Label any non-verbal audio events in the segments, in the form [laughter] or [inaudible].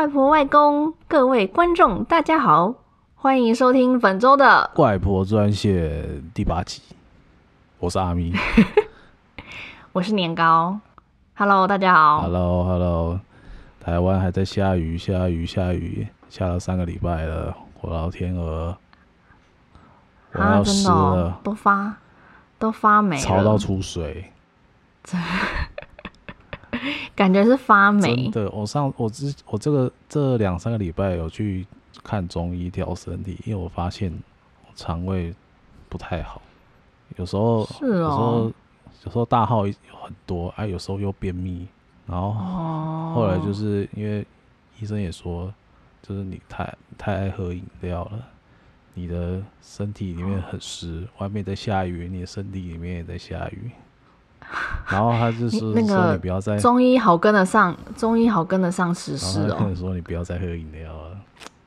外婆、外公，各位观众，大家好，欢迎收听本周的怪婆专线第八集。我是阿咪，[laughs] 我是年糕。Hello，大家好。Hello，Hello，台湾还在下雨，下雨，下雨，下了三个礼拜了。我老天鹅，我要湿了，啊哦、都发都发霉了，潮到出水。感觉是发霉。真的，我上我之我这个这两三个礼拜有去看中医调身体，因为我发现肠胃不太好，有时候是、哦、有时候有时候大号有很多，哎、啊，有时候又便秘，然后后来就是因为医生也说，就是你太太爱喝饮料了，你的身体里面很湿，外面在下雨，你的身体里面也在下雨。[laughs] 然后他就是说，你不要再中医好跟得上，中医好跟得上时事哦。[laughs] 跟你说你不要再喝饮料了，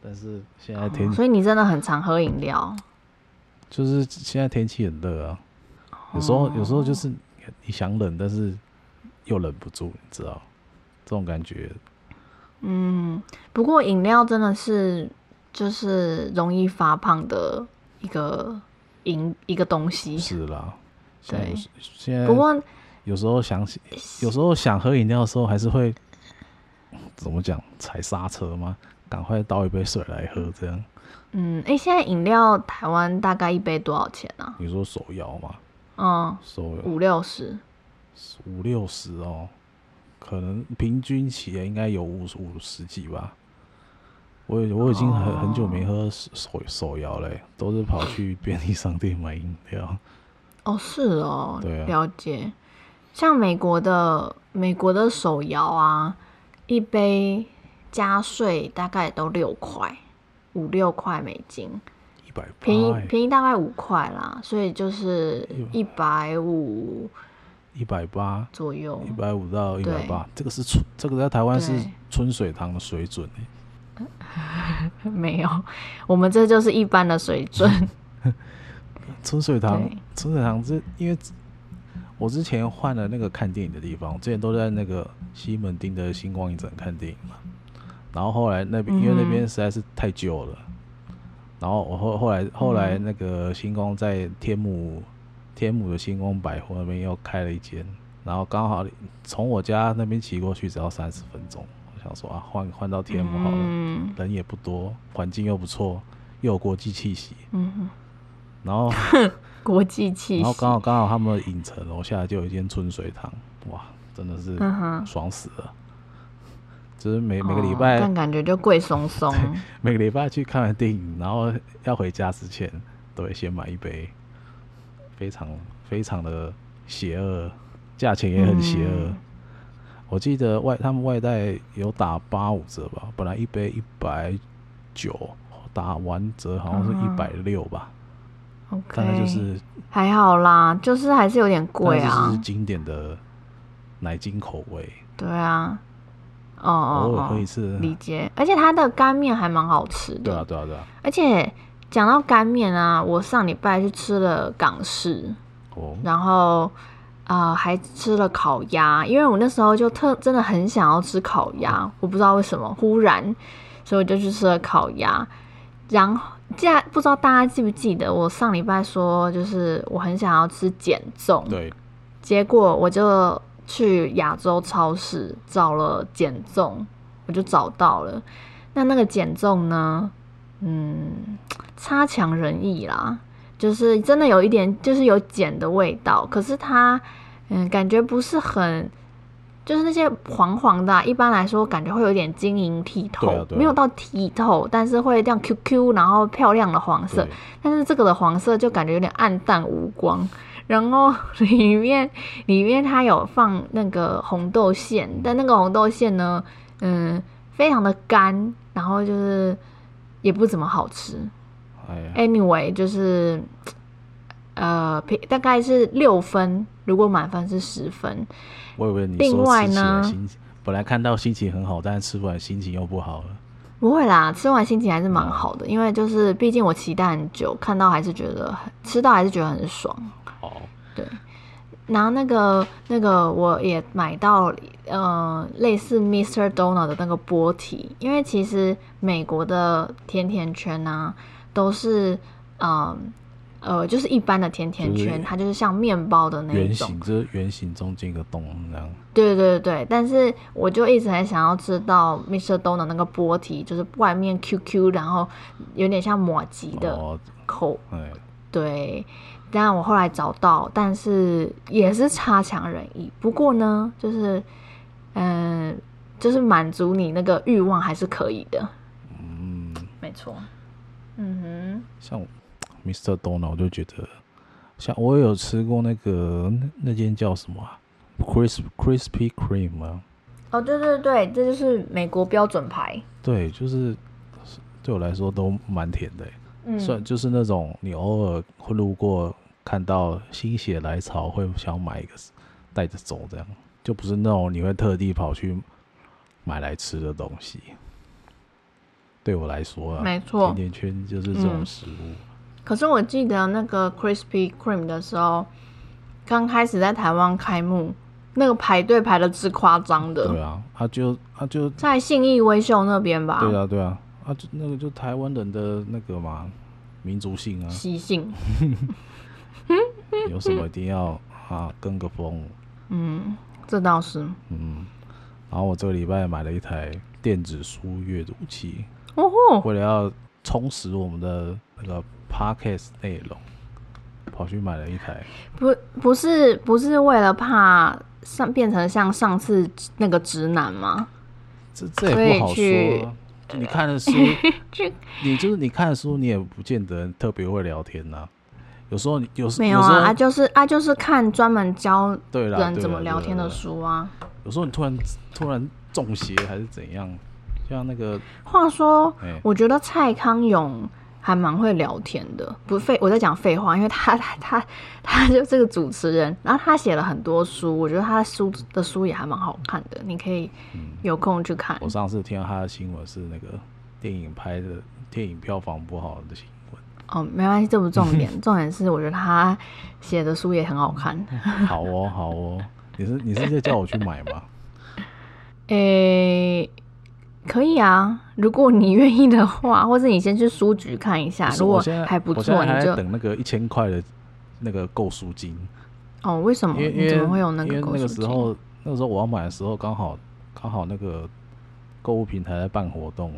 但是现在天，所以你真的很常喝饮料。就是现在天气很热啊，有时候有时候就是你想冷，但是又忍不住，你知道这种感觉。嗯，不过饮料真的是就是容易发胖的一个饮一个东西。是啦。对，现在不过有时候想起，有时候想喝饮料的时候，还是会怎么讲踩刹车吗？赶快倒一杯水来喝，这样。嗯，哎、欸，现在饮料台湾大概一杯多少钱呢、啊？你说手摇吗？嗯，手摇五六十，五六十哦，可能平均起来应该有五五十几吧。我我已经很、哦、很久没喝手手摇嘞，都是跑去便利商店买饮料。哦，是哦，对啊，了解。像美国的美国的手摇啊，一杯加税大概都六块，五六块美金，一百便宜便宜大概五块啦，所以就是一百。五，一百八。左右，一百五到一百八，这个是春，这个在台湾是春水堂的水准 [laughs] 没有，我们这就是一般的水准。[laughs] 春水堂，春水堂是因为我之前换了那个看电影的地方，我之前都在那个西门町的星光影城看电影嘛。然后后来那边、嗯、因为那边实在是太旧了，然后我后后来后来那个星光在天母、嗯、天母的星光百货那边又开了一间，然后刚好从我家那边骑过去只要三十分钟。我想说啊，换换到天母好了，嗯、人也不多，环境又不错，又有国际气息。嗯然后 [laughs] 国际气，然后刚好刚好他们的影城楼下就有一间春水堂，哇，真的是爽死了！就是每每个礼拜，但感觉就贵松松。[laughs] 每个礼拜去看完电影，然后要回家之前，都会先买一杯，非常非常的邪恶，价钱也很邪恶。嗯、我记得外他们外带有打八五折吧，本来一杯一百九，打完折好像是一百六吧。看来 Okay, 就是还好啦，就是还是有点贵啊。就是经典的奶精口味。对啊，哦哦，偶尔喝一次，理解。而且它的干面还蛮好吃的。对啊，对啊，对啊。而且讲到干面啊，我上礼拜去吃了港式，哦，然后啊、呃、还吃了烤鸭，因为我那时候就特真的很想要吃烤鸭，我不知道为什么忽然，所以我就去吃了烤鸭，然后。不知道大家记不记得，我上礼拜说就是我很想要吃减重，对，结果我就去亚洲超市找了减重，我就找到了。那那个减重呢，嗯，差强人意啦，就是真的有一点，就是有减的味道，可是它，嗯，感觉不是很。就是那些黄黄的、啊，一般来说感觉会有点晶莹剔透，啊啊、没有到剔透，但是会这样 QQ，然后漂亮的黄色。但是这个的黄色就感觉有点暗淡无光。然后 [laughs] 里面里面它有放那个红豆馅，但那个红豆馅呢，嗯，非常的干，然后就是也不怎么好吃。哎，Anyway，就是呃，大概是六分，如果满分是十分。我以为你说另外呢，本来看到心情很好，但是吃完心情又不好了。不会啦，吃完心情还是蛮好的，嗯、因为就是毕竟我期待很久，看到还是觉得吃到还是觉得很爽。哦，对。然后那个那个我也买到，呃，类似 Mr. Donut 的那个波提，因为其实美国的甜甜圈啊，都是，嗯、呃。呃，就是一般的甜甜圈，就是、它就是像面包的那种圆形，就是圆形中间一个洞那样。对对对对，但是我就一直很想要知道 Mr. Donut 那个波提，就是外面 QQ，然后有点像抹吉的口。哦、对，但我后来找到，但是也是差强人意。不过呢，就是嗯、呃，就是满足你那个欲望还是可以的。嗯，没错。嗯哼，像。Mr. Donut，我就觉得，像我有吃过那个那那间叫什么啊，Crisp Crispy Cream 啊。哦，对对对，这就是美国标准牌。对，就是对我来说都蛮甜的，嗯，算就是那种你偶尔会路过看到心血来潮会想买一个带着走，这样就不是那种你会特地跑去买来吃的东西。对我来说啊，没错，甜甜圈就是这种食物。嗯可是我记得那个 Krispy Kreme 的时候，刚开始在台湾开幕，那个排队排的之夸张的。对啊，他就他就在信义威秀那边吧。对啊，对啊，啊，就那个就台湾人的那个嘛，民族性啊，习性。有什么一定要啊跟个风？嗯，这倒是。嗯，然后我这个礼拜买了一台电子书阅读器，哦吼，为了要充实我们的那个。Podcast 内容，跑去买了一台，不不是不是为了怕上变成像上次那个直男吗？这这也不好说、啊。你看的书，[laughs] 你就是你看的书，你也不见得特别会聊天呐、啊。有时候你有时没有啊？啊就是啊，就是看专门教人怎么聊天的书啊。有时候你突然突然中邪还是怎样？像那个话说，欸、我觉得蔡康永。还蛮会聊天的，不废，我在讲废话，因为他 [laughs] 他他他就这个主持人，然后他写了很多书，我觉得他的书的书也还蛮好看的，你可以有空去看。嗯、我上次听到他的新闻是那个电影拍的电影票房不好的新闻。哦，没关系，这不重点，[laughs] 重点是我觉得他写的书也很好看。[laughs] 好哦，好哦，你是你是在叫我去买吗？诶、欸。可以啊，如果你愿意的话，[laughs] 或者你先去书局看一下，如果还不错，你就等那个一千块的那个购书金。哦，为什么？因为你怎么会有那个？因为那个时候，那个时候我要买的时候，刚好刚好那个购物平台在办活动，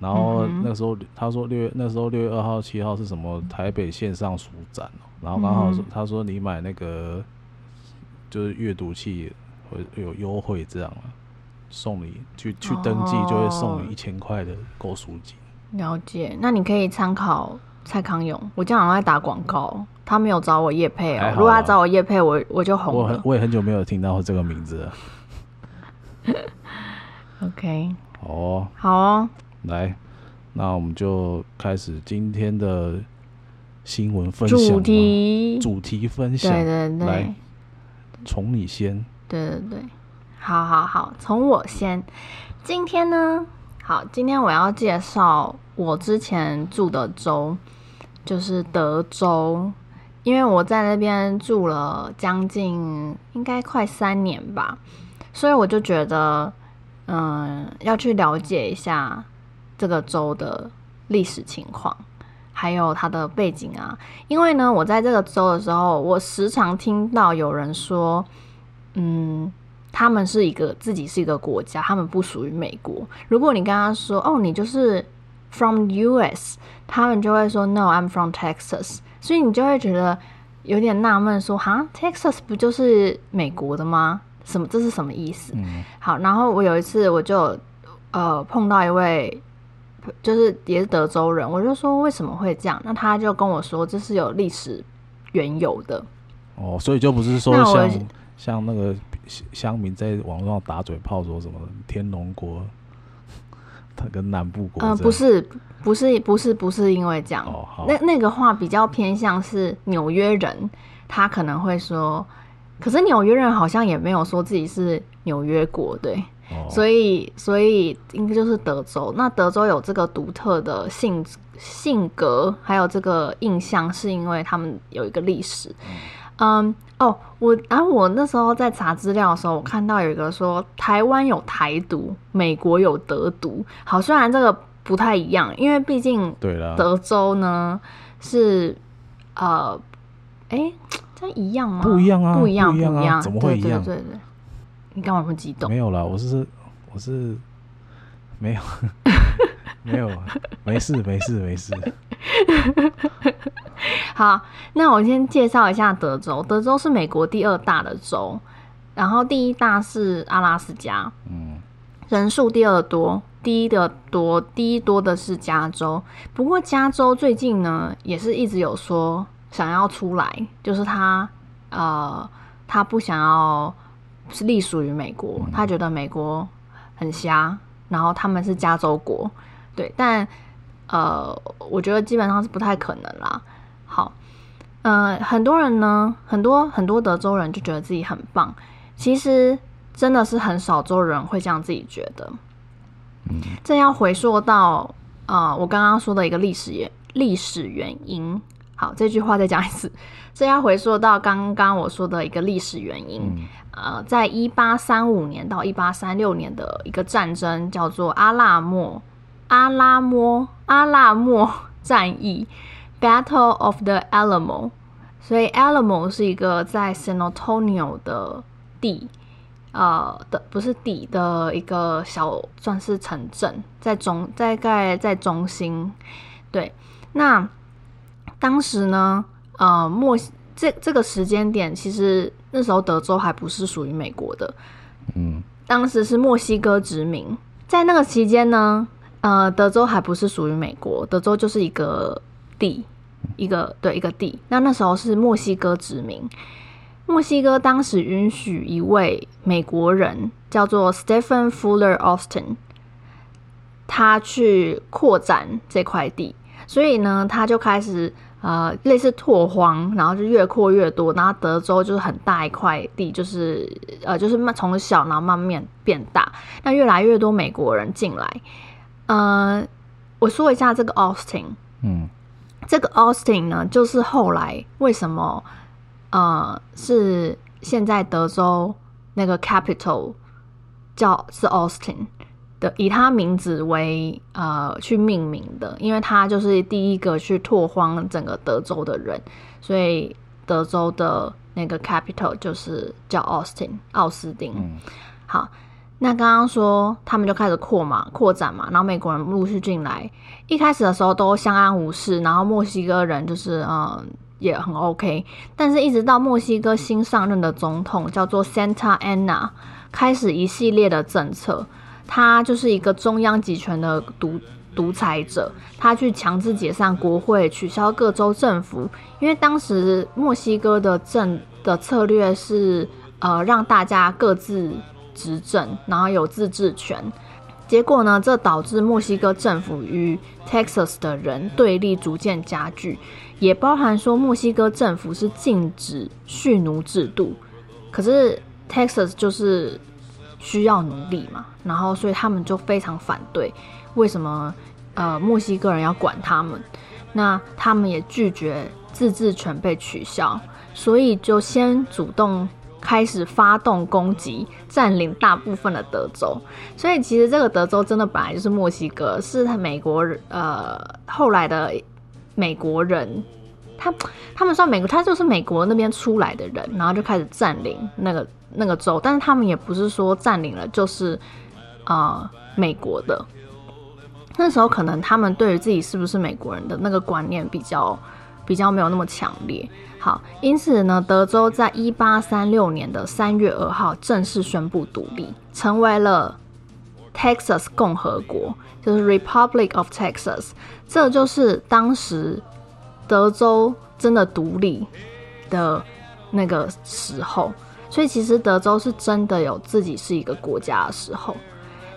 然后那个时候他说六月那时候六月二号、七号是什么台北线上书展，然后刚好说他说你买那个就是阅读器会有优惠这样啊。送你去去登记，就会送你一千块的购书金。了解，那你可以参考蔡康永。我经常在打广告，他没有找我叶配哦。如果他找我叶配，我我就红了。我很我也很久没有听到这个名字了。[laughs] OK，好哦，好哦，来，那我们就开始今天的新闻分享。主题主题分享，对对对，来，从你先。对对对。好好好，从我先。今天呢，好，今天我要介绍我之前住的州，就是德州，因为我在那边住了将近应该快三年吧，所以我就觉得，嗯，要去了解一下这个州的历史情况，还有它的背景啊。因为呢，我在这个州的时候，我时常听到有人说，嗯。他们是一个自己是一个国家，他们不属于美国。如果你跟他说：“哦，你就是 from US”，他们就会说：“No，I'm from Texas。”所以你就会觉得有点纳闷，说：“哈，Texas 不就是美国的吗？什么？这是什么意思？”嗯。好，然后我有一次我就呃碰到一位，就是也是德州人，我就说为什么会这样？那他就跟我说这是有历史缘由的。哦，所以就不是说像像那个。乡民在网络上打嘴炮说什么天龙国，[laughs] 他跟南部国，嗯、呃，不是，不是，不是，不是因为这样，哦、那那个话比较偏向是纽约人，他可能会说，可是纽约人好像也没有说自己是纽约国，对，哦、所以，所以应该就是德州。那德州有这个独特的性性格，还有这个印象，是因为他们有一个历史。嗯嗯，哦，我啊，我那时候在查资料的时候，我看到有一个说台湾有台独，美国有德独。好，虽然这个不太一样，因为毕竟对了，德州呢是呃，哎，这一样吗？不一样啊，不一样，不一样，不一样，怎么会一样？对对对对，你干嘛那么激动？没有啦，我是我是没有。[laughs] 没有，没事，没事，没事。[laughs] 好，那我先介绍一下德州。德州是美国第二大的州，然后第一大是阿拉斯加，嗯，人数第二多，第一的多，第一多的是加州。不过加州最近呢，也是一直有说想要出来，就是他呃，他不想要是隶属于美国，他觉得美国很瞎，然后他们是加州国。对，但呃，我觉得基本上是不太可能啦。好，呃，很多人呢，很多很多德州人就觉得自己很棒，其实真的是很少州人会这样自己觉得。嗯，这要回溯到呃，我刚刚说的一个历史原历史原因。好，这句话再讲一次，这要回溯到刚刚我说的一个历史原因。嗯，呃，在一八三五年到一八三六年的一个战争叫做阿拉莫。阿拉莫阿拉莫战役 （Battle of the Alamo），所以 Alamo 是一个在 San Antonio 的地，呃的不是地的一个小算是城镇，在中大概在中心。对，那当时呢，呃，墨这这个时间点，其实那时候德州还不是属于美国的，嗯，当时是墨西哥殖民，在那个期间呢。呃，德州还不是属于美国，德州就是一个地，一个对一个地。那那时候是墨西哥殖民，墨西哥当时允许一位美国人叫做 Stephen Fuller Austin，他去扩展这块地，所以呢，他就开始呃类似拓荒，然后就越扩越多，然后德州就是很大一块地，就是呃就是慢从小然后慢慢变大，那越来越多美国人进来。呃，我说一下这个 Austin，嗯，这个 Austin 呢，就是后来为什么呃是现在德州那个 capital 叫是 Austin 的，以他名字为呃去命名的，因为他就是第一个去拓荒整个德州的人，所以德州的那个 capital 就是叫 Austin 奥斯汀，嗯，好。那刚刚说他们就开始扩嘛，扩展嘛，然后美国人陆续进来。一开始的时候都相安无事，然后墨西哥人就是嗯也很 OK。但是，一直到墨西哥新上任的总统叫做 Santa Anna，开始一系列的政策。他就是一个中央集权的独独裁者，他去强制解散国会，取消各州政府。因为当时墨西哥的政的策略是呃让大家各自。执政，然后有自治权，结果呢，这导致墨西哥政府与 Texas 的人对立逐渐加剧，也包含说墨西哥政府是禁止蓄奴制度，可是 Texas 就是需要奴隶嘛，然后所以他们就非常反对，为什么呃墨西哥人要管他们？那他们也拒绝自治权被取消，所以就先主动。开始发动攻击，占领大部分的德州。所以其实这个德州真的本来就是墨西哥，是美国呃后来的美国人，他他们算美国，他就是美国那边出来的人，然后就开始占领那个那个州。但是他们也不是说占领了就是呃美国的。那时候可能他们对于自己是不是美国人的那个观念比较比较没有那么强烈。好，因此呢，德州在一八三六年的三月二号正式宣布独立，成为了 Texas 共和国，就是 Republic of Texas。这就是当时德州真的独立的那个时候。所以其实德州是真的有自己是一个国家的时候。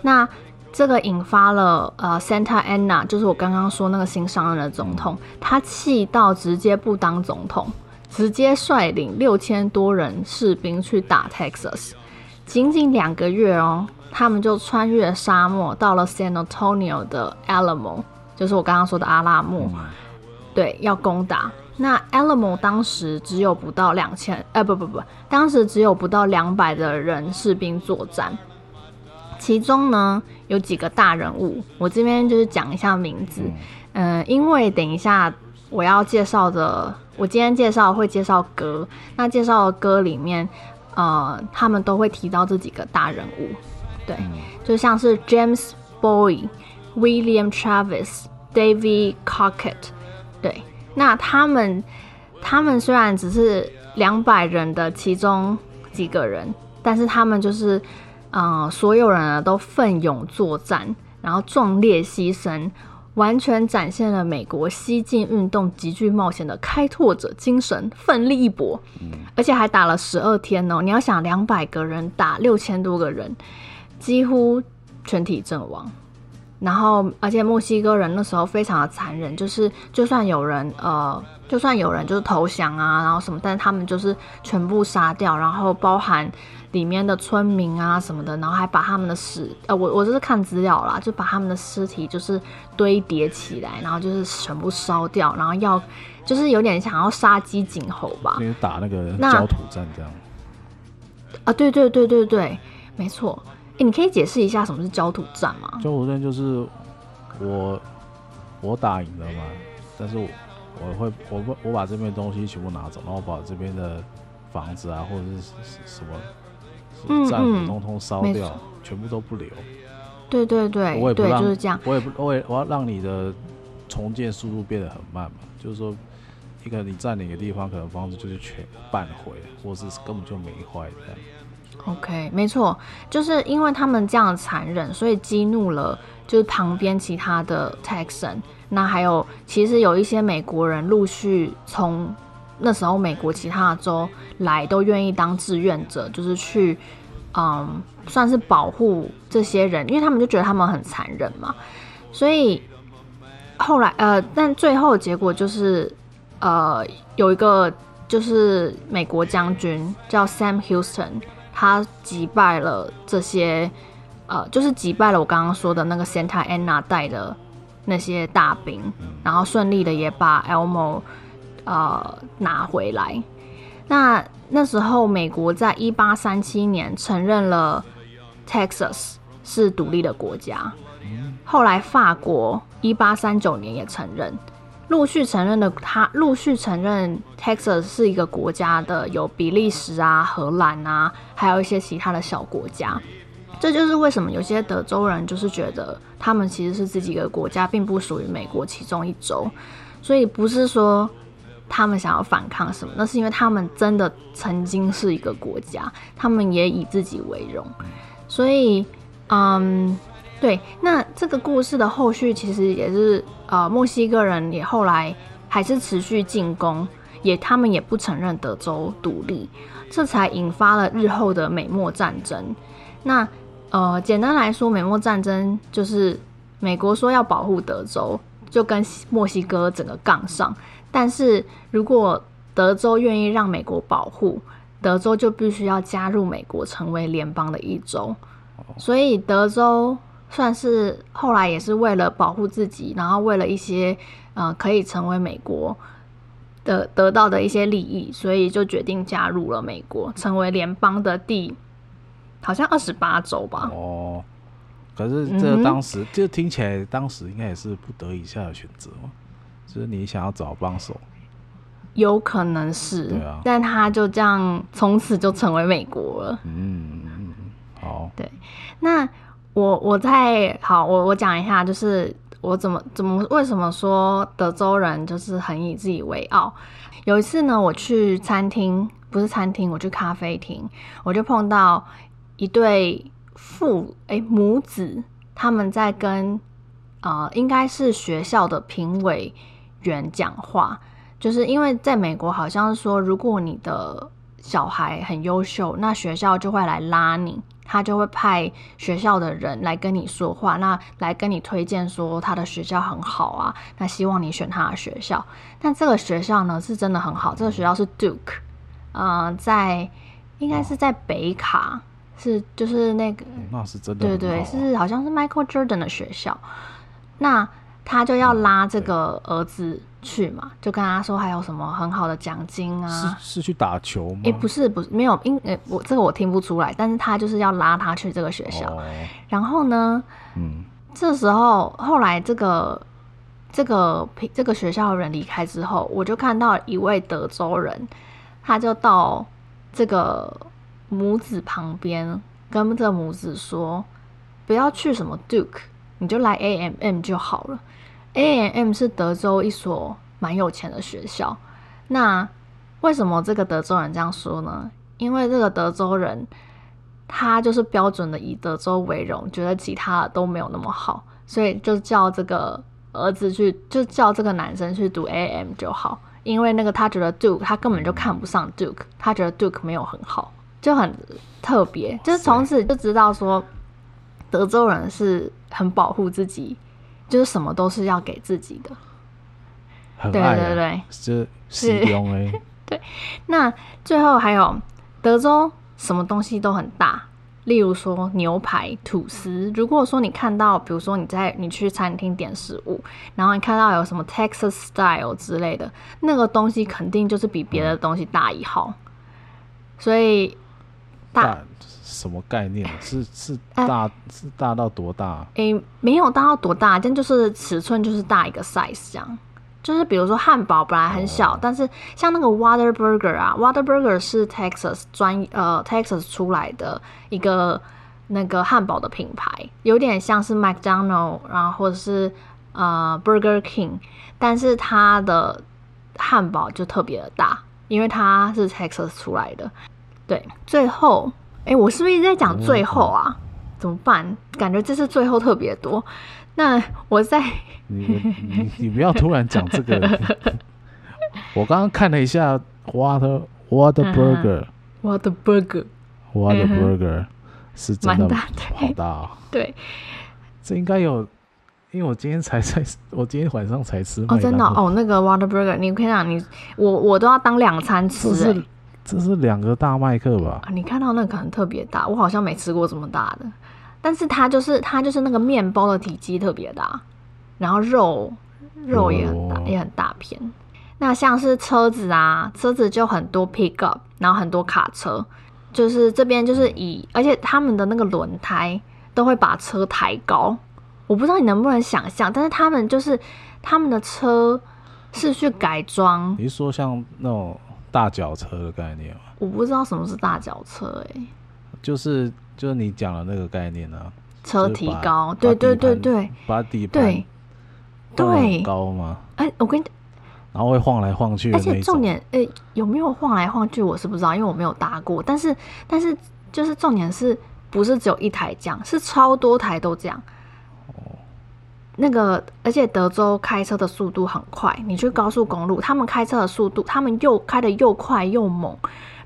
那这个引发了呃，Santa Anna，就是我刚刚说那个新上任的总统，他气到直接不当总统。直接率领六千多人士兵去打 Texas，仅仅两个月哦，他们就穿越沙漠到了 San Antonio 的 Alamo，就是我刚刚说的阿拉木，对，要攻打。那 Alamo 当时只有不到两千，呃，不不不，当时只有不到两百的人士兵作战。其中呢，有几个大人物，我这边就是讲一下名字。嗯、呃，因为等一下我要介绍的，我今天介绍会介绍歌，那介绍的歌里面，呃，他们都会提到这几个大人物。对，就像是 James Bowie、William Travis、David Crockett。对。那他们，他们虽然只是两百人的其中几个人，但是他们就是，呃，所有人呢都奋勇作战，然后壮烈牺牲，完全展现了美国西进运动极具冒险的开拓者精神，奋力一搏，而且还打了十二天哦。你要想，两百个人打六千多个人，几乎全体阵亡。然后，而且墨西哥人那时候非常的残忍，就是就算有人呃，就算有人就是投降啊，然后什么，但是他们就是全部杀掉，然后包含里面的村民啊什么的，然后还把他们的尸呃，我我就是看资料啦，就把他们的尸体就是堆叠起来，然后就是全部烧掉，然后要就是有点想要杀鸡儆猴吧，因为打那个焦土战这样。啊，对对对对对，没错。哎、欸，你可以解释一下什么是焦土战吗？焦土战就是我我打赢了嘛，但是我我会我把我把这边的东西全部拿走，然后把这边的房子啊或者是什么战俘通通烧掉，全部都不留。对对对，我也不让，就是这样。我也不，我也我要让你的重建速度变得很慢嘛，就是说，一个你占领的地方，可能房子就是全半毁，或是根本就没坏这样。OK，没错，就是因为他们这样残忍，所以激怒了就是旁边其他的 Texan。那还有，其实有一些美国人陆续从那时候美国其他的州来，都愿意当志愿者，就是去嗯，算是保护这些人，因为他们就觉得他们很残忍嘛。所以后来呃，但最后结果就是呃，有一个就是美国将军叫 Sam Houston。他击败了这些，呃，就是击败了我刚刚说的那个 Santa Anna 带的那些大兵，然后顺利的也把 Elmo 呃拿回来。那那时候美国在一八三七年承认了 Texas 是独立的国家，后来法国一八三九年也承认。陆续承认的，他陆续承认 Texas 是一个国家的，有比利时啊、荷兰啊，还有一些其他的小国家。这就是为什么有些德州人就是觉得他们其实是自己的国家，并不属于美国其中一州。所以不是说他们想要反抗什么，那是因为他们真的曾经是一个国家，他们也以自己为荣。所以，嗯。对，那这个故事的后续其实也是，呃，墨西哥人也后来还是持续进攻，也他们也不承认德州独立，这才引发了日后的美墨战争。那呃，简单来说，美墨战争就是美国说要保护德州，就跟墨西哥整个杠上，但是如果德州愿意让美国保护，德州就必须要加入美国，成为联邦的一州，所以德州。算是后来也是为了保护自己，然后为了一些呃可以成为美国的得到的一些利益，所以就决定加入了美国，成为联邦的第好像二十八州吧。哦，可是这当时、嗯、就听起来，当时应该也是不得已下的选择嘛，就是你想要找帮手，有可能是，对啊，但他就这样从此就成为美国了。嗯，好，对，那。我我在好，我我讲一下，就是我怎么怎么为什么说德州人就是很以自己为傲。有一次呢，我去餐厅，不是餐厅，我去咖啡厅，我就碰到一对父诶、欸、母子，他们在跟呃应该是学校的评委员讲话，就是因为在美国好像是说，如果你的小孩很优秀，那学校就会来拉你。他就会派学校的人来跟你说话，那来跟你推荐说他的学校很好啊，那希望你选他的学校。但这个学校呢是真的很好，这个学校是 Duke，呃，在应该是在北卡，是就是那个，那是真的，对对，是好像是 Michael Jordan 的学校。那他就要拉这个儿子去嘛，就跟他说还有什么很好的奖金啊？是是去打球吗？诶、欸，不是不是，没有，因诶我这个我听不出来，但是他就是要拉他去这个学校。哦、然后呢，嗯，这时候后来这个这个这个学校的人离开之后，我就看到一位德州人，他就到这个母子旁边，跟这个母子说，不要去什么 Duke，你就来 A M M 就好了。A M M 是德州一所蛮有钱的学校。那为什么这个德州人这样说呢？因为这个德州人他就是标准的以德州为荣，觉得其他的都没有那么好，所以就叫这个儿子去，就叫这个男生去读 A M 就好。因为那个他觉得 Duke 他根本就看不上 Duke，他觉得 Duke 没有很好，就很特别。就是从此就知道说，德州人是很保护自己。就是什么都是要给自己的，很爱啊、对对对，是是用哎，[laughs] 对。那最后还有德州什么东西都很大，例如说牛排、吐司。如果说你看到，比如说你在你去餐厅点食物，然后你看到有什么 Texas Style 之类的，那个东西肯定就是比别的东西大一号，嗯、所以大。什么概念？是是大、呃、是大到多大？诶、欸，没有大到多大，但就是尺寸就是大一个 size 这样。就是比如说汉堡本来很小，哦、但是像那个 Whataburger 啊，Whataburger 是 Texas 专呃 Texas 出来的一个那个汉堡的品牌，有点像是 McDonald，然后或者是呃 Burger King，但是它的汉堡就特别的大，因为它是 Texas 出来的。对，最后。哎、欸，我是不是一直在讲最后啊？嗯、怎么办？感觉这次最后特别多。那我在你你你不要突然讲这个。[laughs] 我刚刚看了一下，[laughs] Water Water Burger，Water Burger，Water Burger 是真的好大啊、喔！对，这应该有，因为我今天才在，我今天晚上才吃哦，真的哦，那个 Water Burger，你可以讲你我我都要当两餐吃、欸。这是两个大麦克吧？啊，你看到那个很特别大，我好像没吃过这么大的。但是它就是它就是那个面包的体积特别大，然后肉肉也很大，哦、也很大片。那像是车子啊，车子就很多 pickup，然后很多卡车，就是这边就是以，而且他们的那个轮胎都会把车抬高。我不知道你能不能想象，但是他们就是他们的车是去改装。你是说像那种？大脚车的概念吗？我不知道什么是大脚车、欸，哎，就是就是你讲的那个概念呢、啊，车提高，对对对对，把底盘对对高吗？哎、欸，我跟你，然后会晃来晃去，而且重点，哎、欸，有没有晃来晃去？我是不知道，因为我没有搭过。但是但是就是重点是不是只有一台这样？是超多台都这样。那个，而且德州开车的速度很快，你去高速公路，他们开车的速度，他们又开的又快又猛。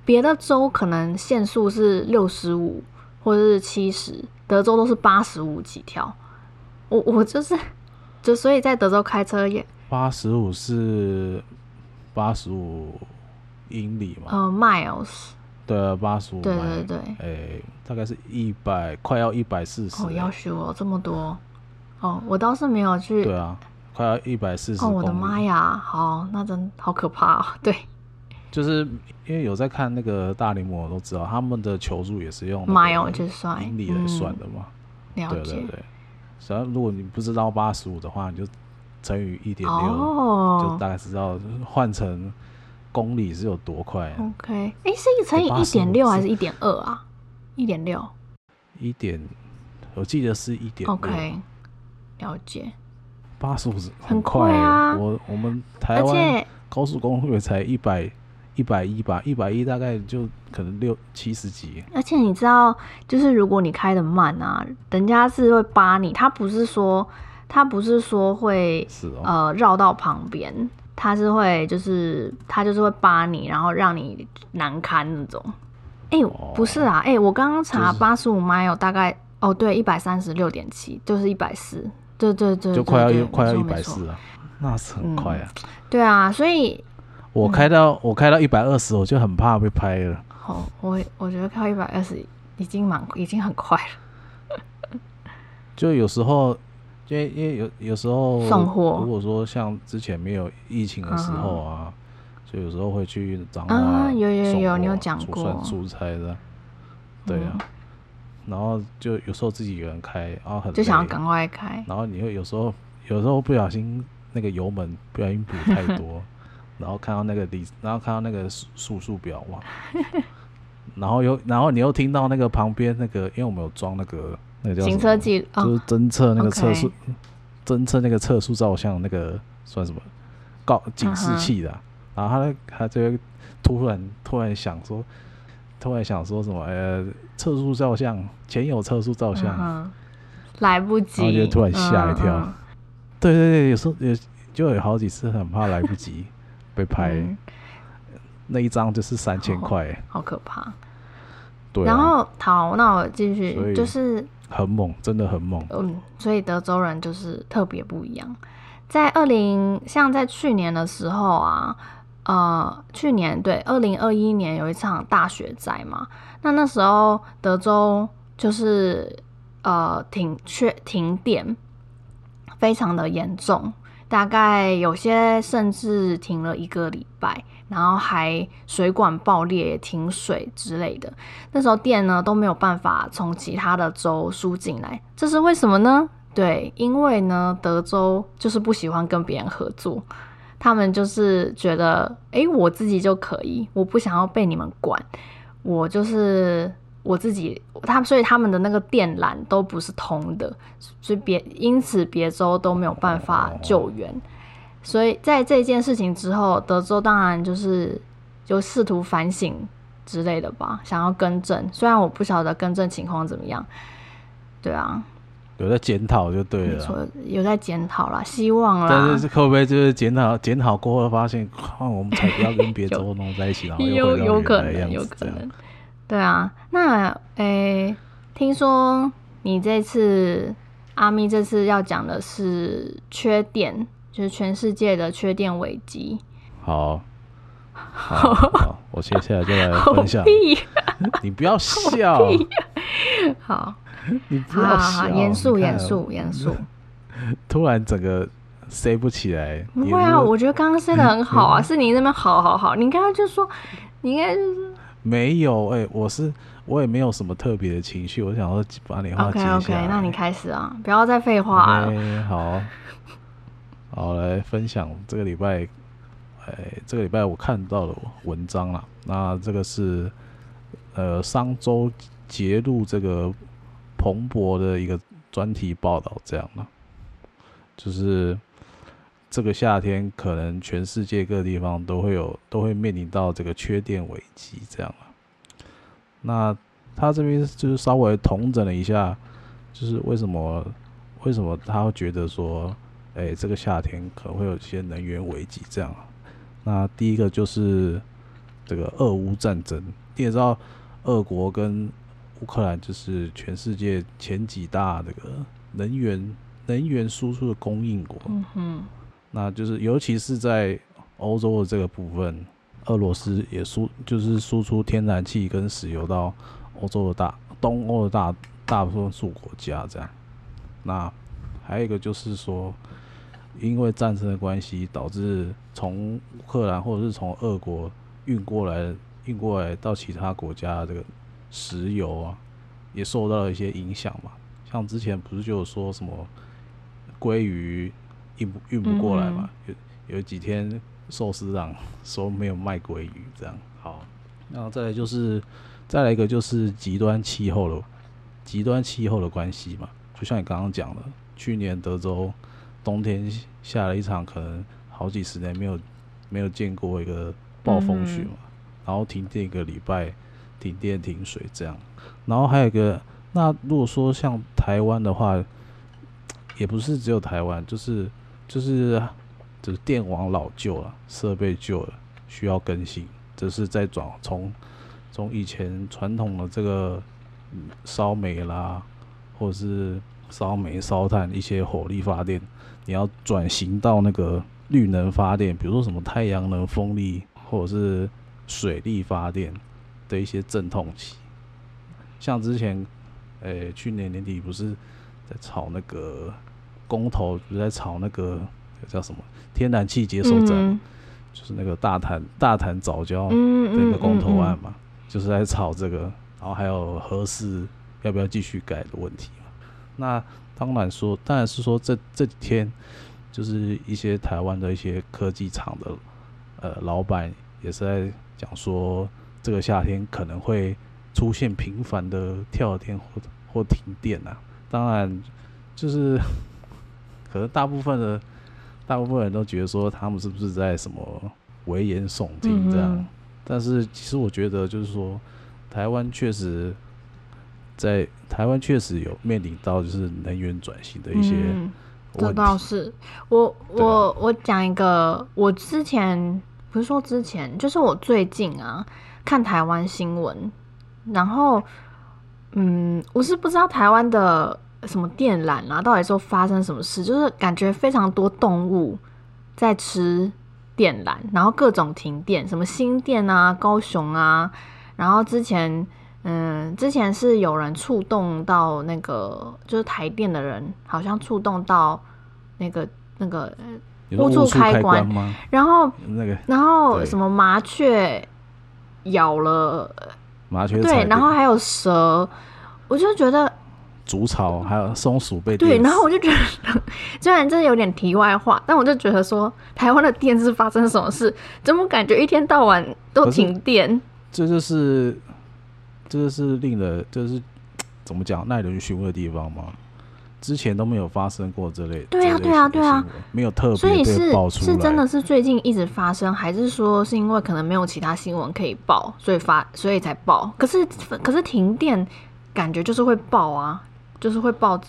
别的州可能限速是六十五或者是七十，德州都是八十五几条。我我就是，就所以在德州开车也八十五是八十五英里嘛？呃，miles。对啊，八十五。对对对。哎、欸，大概是一百，快要一百四十。哦，要修哦，这么多。哦，我倒是没有去。对啊，快要一百四十。哦，我的妈呀！好，那真好可怕哦。[laughs] 对，就是因为有在看那个大联盟，我都知道他们的球速也是用英里来算的嘛。嗯、了解。对对对。然后如果你不知道八十五的话，你就乘以一点六，就大概知道换成公里是有多快。OK，哎、欸，是一乘以一点六还是一点二啊？一点六。一点，我记得是一点。OK。了解，八十五是很快啊！我我们台湾高速公路也才一百一百一吧，一百一大概就可能六七十几。而且你知道，就是如果你开的慢啊，人家是会扒你，他不是说他不是说会是、哦、呃绕到旁边，他是会就是他就是会扒你，然后让你难堪那种。哎、欸，哦、不是啊，哎、欸，我刚刚查八十五 mile 大概哦，对，一百三十六点七，就是一百四。对对对，就快要一快要一百四了，那是很快啊。对啊，所以 [laughs] 我开到我开到一百二十，我就很怕被拍了。好，我我觉得开一百二十已经蛮已经很快了。就有时候因为因为有有时候送货，如果说像之前没有疫情的时候啊，就、嗯、有时候会去彰化啊，有有有，你有讲过算出差的，对啊、嗯，然后就有时候自己一个人开，然后很就想要赶快开，然后你会有时候有时候不小心那个油门不小心补太多，[laughs] 然后看到那个里，然后看到那个速速表哇，[laughs] 然后又然后你又听到那个旁边那个，因为我们有装那个。那个叫、行车记录就是侦测那个测速，侦、oh, 测、那个测速照相那个算什么？告警示器的、啊。Uh. 然后他他就突然突然想说，突然想说什么？呃，测速照相前有测速照相，uh. 来不及，然后就突然吓一跳。Uh. 对对对，有时候有就有好几次很怕来不及 [laughs] 被拍，嗯、那一张就是三千块，好可怕。对、啊，然后好，那我继续就是。很猛，真的很猛。嗯，所以德州人就是特别不一样。在二零，像在去年的时候啊，呃，去年对，二零二一年有一场大雪灾嘛。那那时候德州就是呃停缺停电，非常的严重，大概有些甚至停了一个礼拜。然后还水管爆裂、停水之类的，那时候电呢都没有办法从其他的州输进来，这是为什么呢？对，因为呢德州就是不喜欢跟别人合作，他们就是觉得，诶，我自己就可以，我不想要被你们管，我就是我自己，他所以他们的那个电缆都不是通的，所以别因此别州都没有办法救援。所以在这件事情之后，德州当然就是就试图反省之类的吧，想要更正。虽然我不晓得更正情况怎么样，对啊，有在检讨就对了，没错，有在检讨啦，希望啦。但是会不会就是检讨检讨过后发现，我们才不要跟别州弄在一起，然后又回到原来的样子，有可能，对啊。那诶、欸，听说你这次阿咪这次要讲的是缺电。就是全世界的缺电危机。好，[laughs] 好，好，我接下来就来分享。你不要 [laughs] 笑。[laughs] 好，[laughs] 你不要笑。严肃，严肃，严肃。[laughs] 突然整个塞不起来。不会啊，我觉得刚刚塞的很好啊，[laughs] 是你那边好好好。你刚刚就说，你应该就是没有哎、欸，我是我也没有什么特别的情绪，我想要把你话接下。OK OK，那你开始啊，不要再废话了。Okay, 好。好，来分享这个礼拜，哎，这个礼拜我看到的文章了。那这个是呃，商周节录这个蓬勃的一个专题报道，这样了，就是这个夏天可能全世界各地方都会有，都会面临到这个缺电危机，这样了。那他这边就是稍微统整了一下，就是为什么为什么他会觉得说。哎、这个夏天可能会有一些能源危机，这样。那第一个就是这个俄乌战争，你也知道，俄国跟乌克兰就是全世界前几大这个能源能源输出的供应国。嗯哼。那就是尤其是在欧洲的这个部分，俄罗斯也输就是输出天然气跟石油到欧洲的大东欧的大大多数国家这样。那还有一个就是说。因为战争的关系，导致从乌克兰或者是从俄国运过来、运过来到其他国家这个石油啊，也受到了一些影响嘛。像之前不是就有说什么鲑鱼运不运不过来嘛？有有几天寿司郎说没有卖鲑鱼，这样。好，那再来就是再来一个就是极端气候了极端气候的关系嘛。就像你刚刚讲的，去年德州。冬天下了一场可能好几十年没有没有见过一个暴风雪嘛，然后停电一个礼拜，停电停水这样，然后还有一个，那如果说像台湾的话，也不是只有台湾，就是就是就是电网老旧了，设备旧了，需要更新，这是在转从从以前传统的这个烧煤啦，或者是烧煤烧炭一些火力发电。你要转型到那个绿能发电，比如说什么太阳能、风力或者是水力发电的一些阵痛期。像之前，诶、欸，去年年底不是在炒那个公投不是在炒那个叫什么天然气接收站，嗯、就是那个大潭大潭藻礁那个公投案嘛，就是在炒这个，然后还有核四要不要继续改的问题嘛。那当然说，当然是说这这几天就是一些台湾的一些科技厂的呃老板也是在讲说，这个夏天可能会出现频繁的跳电或或停电啊。当然就是 [laughs] 可能大部分的大部分人都觉得说他们是不是在什么危言耸听这样，但是其实我觉得就是说台湾确实。在台湾确实有面临到就是能源转型的一些问题，这倒是我我我讲一个，我之前不是说之前，就是我最近啊看台湾新闻，然后嗯，我是不知道台湾的什么电缆啊，到底说发生什么事，就是感觉非常多动物在吃电缆，然后各种停电，什么新店啊、高雄啊，然后之前。嗯，之前是有人触动到那个，就是台电的人，好像触动到那个那个屋住开关，然后那个，然后什么麻雀咬了麻雀，对，然后还有蛇，我就觉得竹草还有松鼠被对，然后我就觉得，虽然这有点题外话，但我就觉得说，台湾的电是发生什么事？怎么感觉一天到晚都停电？这就是。这就是令人，就是 [tsk] 怎么讲耐人寻味的地方吗？之前都没有发生过这类，对啊，对啊，对啊，没有特别。所以是是真的是最近一直发生，还是说是因为可能没有其他新闻可以报，所以发所以才报？可是可是停电感觉就是会爆啊，就是会爆。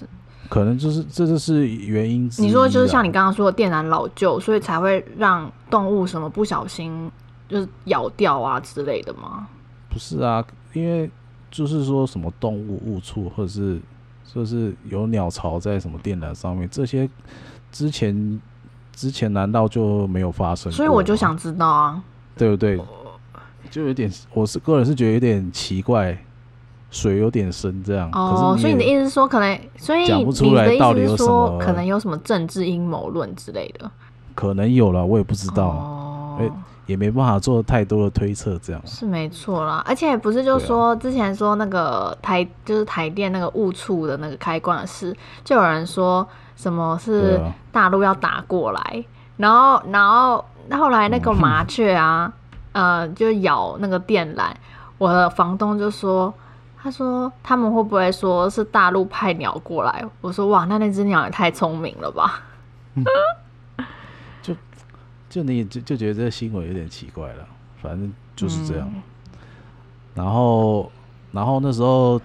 可能就是这就是原因。你说就是像你刚刚说的电缆老旧，所以才会让动物什么不小心就是咬掉啊之类的吗？不是啊。因为就是说什么动物误触，或者是说是有鸟巢在什么电缆上面，这些之前之前难道就没有发生？所以我就想知道啊，对不对？就有点，我是个人是觉得有点奇怪，水有点深这样。哦，所以你的意思是说，可能所以讲不出来到底有什么，可能有什么政治阴谋论之类的，可能有了，我也不知道。哦。欸也没办法做太多的推测，这样是没错啦。而且不是就说之前说那个台、啊、就是台电那个误触的那个开关的事，就有人说什么是大陆要打过来，啊、然后然后后来那个麻雀啊，嗯、呃，就咬那个电缆。我的房东就说，他说他们会不会说是大陆派鸟过来？我说哇，那那只鸟也太聪明了吧。[laughs] 嗯就你就就觉得这个新闻有点奇怪了，反正就是这样。嗯、然后，然后那时候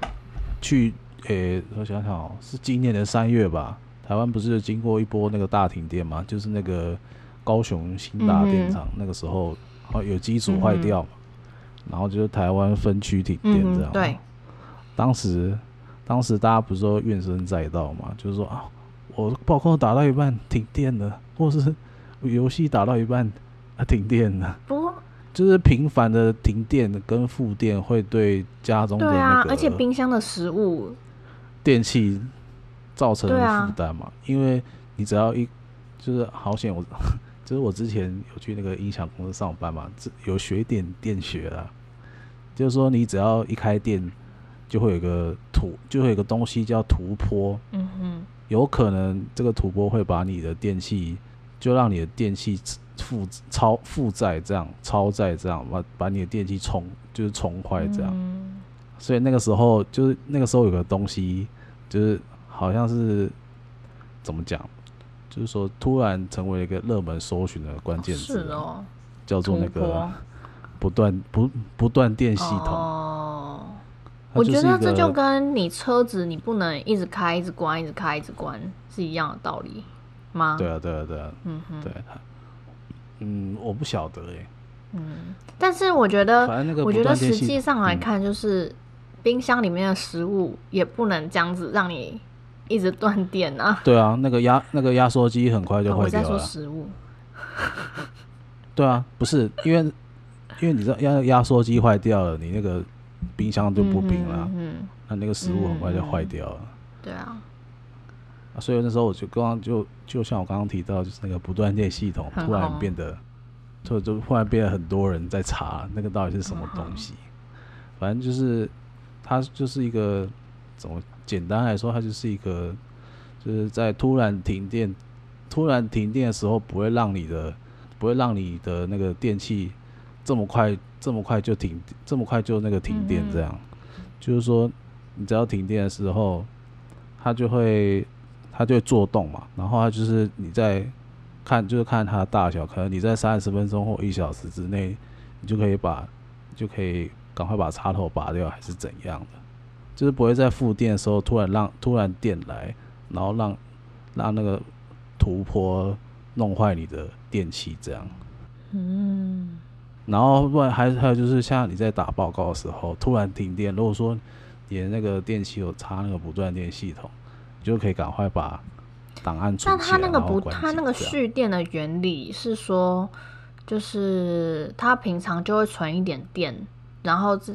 去，诶、欸，我想想哦，是今年的三月吧。台湾不是经过一波那个大停电嘛？就是那个高雄新大电厂、嗯、那个时候，哦有机组坏掉嘛，嗯、然后就是台湾分区停电这样。嗯、对。当时，当时大家不是说怨声载道嘛，就是说啊，我报告打到一半停电了，或是。游戏打到一半，啊，停电了。不，就是频繁的停电跟复电会对家中的对啊，而且冰箱的食物、电器造成负担嘛。因为你只要一就是好险，我 [laughs] 就是我之前有去那个音响公司上班嘛，有学点电学啦。就是说你只要一开电，就会有一个土，就会有个东西叫突坡。嗯哼，有可能这个突波会把你的电器。就让你的电器负超负载这样超载这样把把你的电器冲就是冲坏这样，嗯、所以那个时候就是那个时候有个东西就是好像是怎么讲，就是说突然成为一个热门搜寻的关键词，哦哦、叫做那个不断不不断电系统。哦，我觉得这就跟你车子你不能一直开一直关一直开一直关是一样的道理。吗？对啊，对啊，对啊，嗯哼，对，嗯，我不晓得哎，嗯，但是我觉得，我觉得实际上来看，就是冰箱里面的食物也不能这样子让你一直断电啊。[laughs] 对啊，那个压那个压缩机很快就坏掉了。我在说食物。[laughs] 对啊，不是因为因为你知道压压缩机坏掉了，你那个冰箱就不冰了，嗯，那那个食物很快就坏掉了。对啊。啊，所以那时候我就刚刚就就像我刚刚提到，就是那个不断电系统突然变得，就就忽然变得很多人在查那个到底是什么东西。反正就是它就是一个怎么简单来说，它就是一个就是在突然停电、突然停电的时候，不会让你的不会让你的那个电器这么快这么快就停，这么快就那个停电这样。就是说，你只要停电的时候，它就会。它就会做动嘛，然后它就是你在看，就是看它的大小，可能你在三十分钟或一小时之内，你就可以把，就可以赶快把插头拔掉，还是怎样的，就是不会在复电的时候突然让突然电来，然后让让那个突波弄坏你的电器这样。嗯。然后不然还还有就是像你在打报告的时候突然停电，如果说你的那个电器有插那个不断电系统。就可以赶快把档案存。那它那个不，它那个蓄电的原理是说，就是它平常就会存一点电，然后这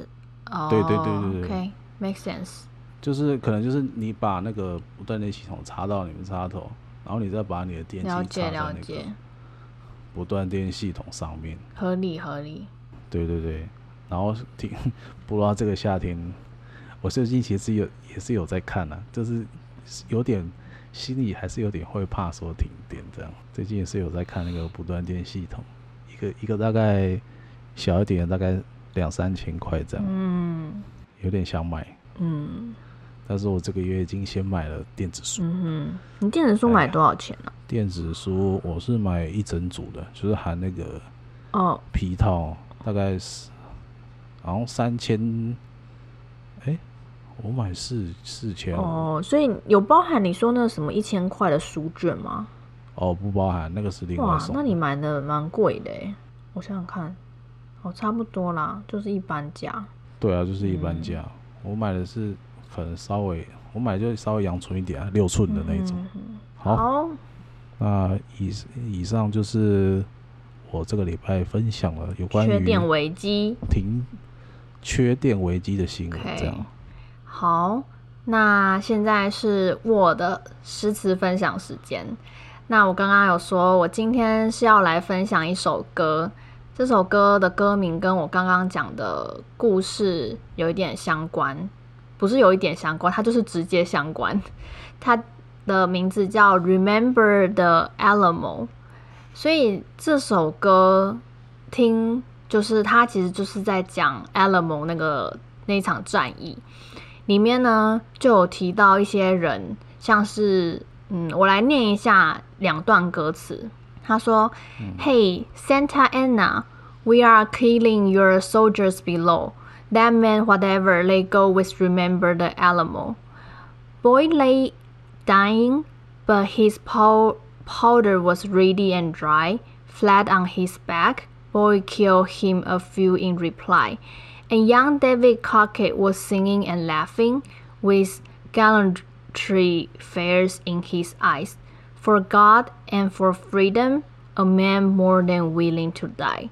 哦，对对对对对，OK，make sense。就是可能就是你把那个不断电系统插到你们插头，然后你再把你的电器插在那个不断电系统上面。合理合理。对对对，然后挺，[laughs] 不知道这个夏天，我最近其实有也是有在看啊，就是。有点心里还是有点会怕说停电这样，最近也是有在看那个不断电系统，一个一个大概小一点，大概两三千块这样，嗯，有点想买，嗯，但是我这个月已经先买了电子书，嗯哼，你电子书买多少钱呢？啊？电子书我是买一整组的，就是含那个哦皮套，大概是好像三千。我买四四千哦，所以有包含你说那个什么一千块的书卷吗？哦，不包含，那个是另外那你买的蛮贵的诶，我想想看，哦，差不多啦，就是一般价。对啊，就是一般价。嗯、我买的是可能稍微，我买就稍微阳春一点啊，六寸的那种。嗯、好，好，那以以上就是我这个礼拜分享了有关于缺电危机停缺电危机的新闻.这样。好，那现在是我的诗词分享时间。那我刚刚有说，我今天是要来分享一首歌。这首歌的歌名跟我刚刚讲的故事有一点相关，不是有一点相关，它就是直接相关。它的名字叫《Remember the Alamo》，所以这首歌听就是它其实就是在讲 Alamo 那个那场战役。里面呢就有提到一些人，像是嗯，我来念一下两段歌词。他说、嗯、：“Hey Santa Anna, we are killing your soldiers below. That man, whatever they go with, remember the Alamo. Boy lay dying, but his powder was ready and dry. Flat on his back, boy killed him a few in reply.” And young David Crockett was singing and laughing, with gallantry fires in his eyes. For God and for freedom, a man more than willing to die.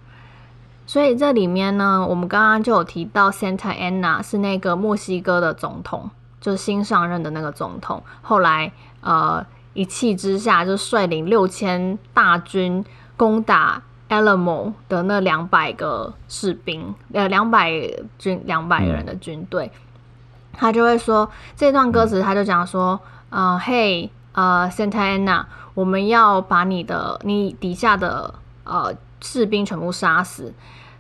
所以这里面呢，我们刚刚就有提到 Santa Anna 是那个墨西哥的总统，就是新上任的那个总统。后来呃一气之下就率领六千大军攻打。 Alamo 的那两百个士兵，呃，两百军两百个人的军队，他就会说这段歌词，他就讲说，呃，嘿，呃，Santa Anna，我们要把你的你底下的呃士兵全部杀死，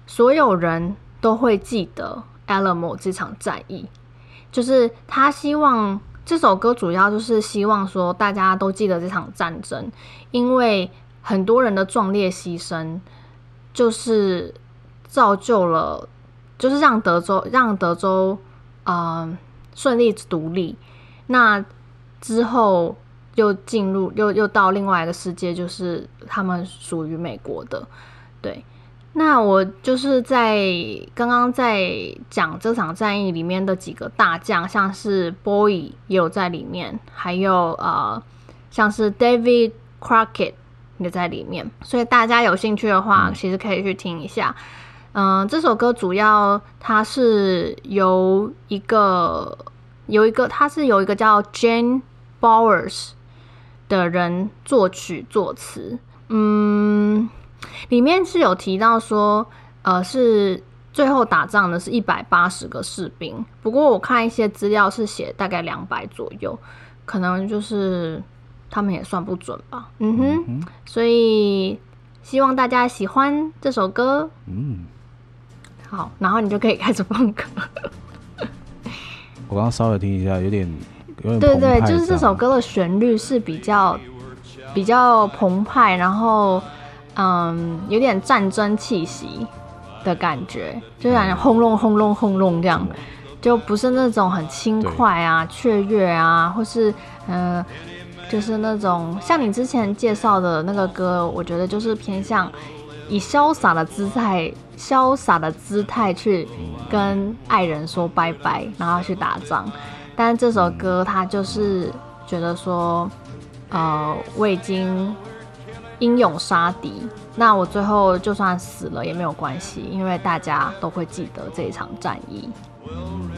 所有人都会记得 Alamo 这场战役，就是他希望这首歌主要就是希望说大家都记得这场战争，因为。很多人的壮烈牺牲，就是造就了，就是让德州让德州呃顺利独立。那之后又进入又又到另外一个世界，就是他们属于美国的。对，那我就是在刚刚在讲这场战役里面的几个大将，像是 Boy 也有在里面，还有呃像是 David Crockett。也在里面，所以大家有兴趣的话，其实可以去听一下。嗯、呃，这首歌主要它是由一个有一个，它是有一个叫 Jane Bowers 的人作曲作词。嗯，里面是有提到说，呃，是最后打仗的是一百八十个士兵。不过我看一些资料是写大概两百左右，可能就是他们也算不准吧。嗯哼，嗯哼，所以希望大家喜欢这首歌。嗯，好，然后你就可以开始放歌。[laughs] 我刚刚稍微听一下，有点有点对对，就是这首歌的旋律是比较比较澎湃，然后嗯，有点战争气息的感觉，就感觉轰隆轰隆轰隆这样，就不是那种很轻快啊、雀跃啊，或是嗯、呃，就是那种像你之前介绍的那个歌，我觉得就是偏向以潇洒的姿态。潇洒的姿态去跟爱人说拜拜，然后去打仗。但是这首歌他就是觉得说，呃，我已经英勇杀敌，那我最后就算死了也没有关系，因为大家都会记得这一场战役。嗯，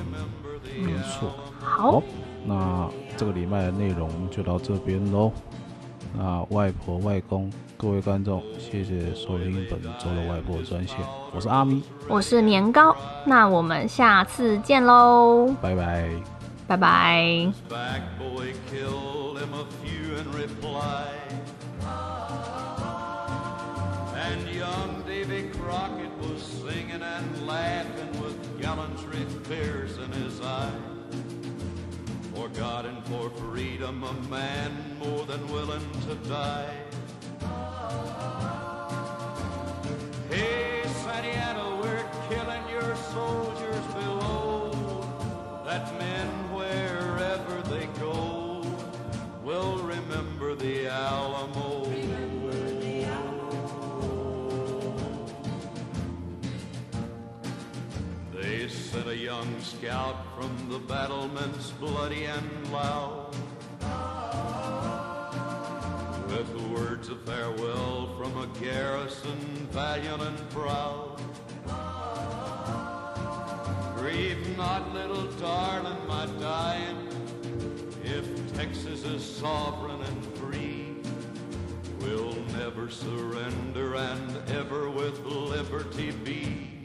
没错。好，那这个礼拜的内容就到这边喽。那外婆、外公，各位观众，谢谢收听本周的外婆专线。我是阿咪，我是年糕。那我们下次见喽，拜拜，拜拜。for God and for freedom, a man more than willing to die. Hey, Santiago, we're killing your soldiers below. That men, wherever they go, will remember the Alamo. Remember the Alamo. They sent a young scout the battlements bloody and loud. With the words of farewell from a garrison valiant and proud. Grieve not, little darling, my dying. If Texas is sovereign and free, we'll never surrender and ever with liberty be.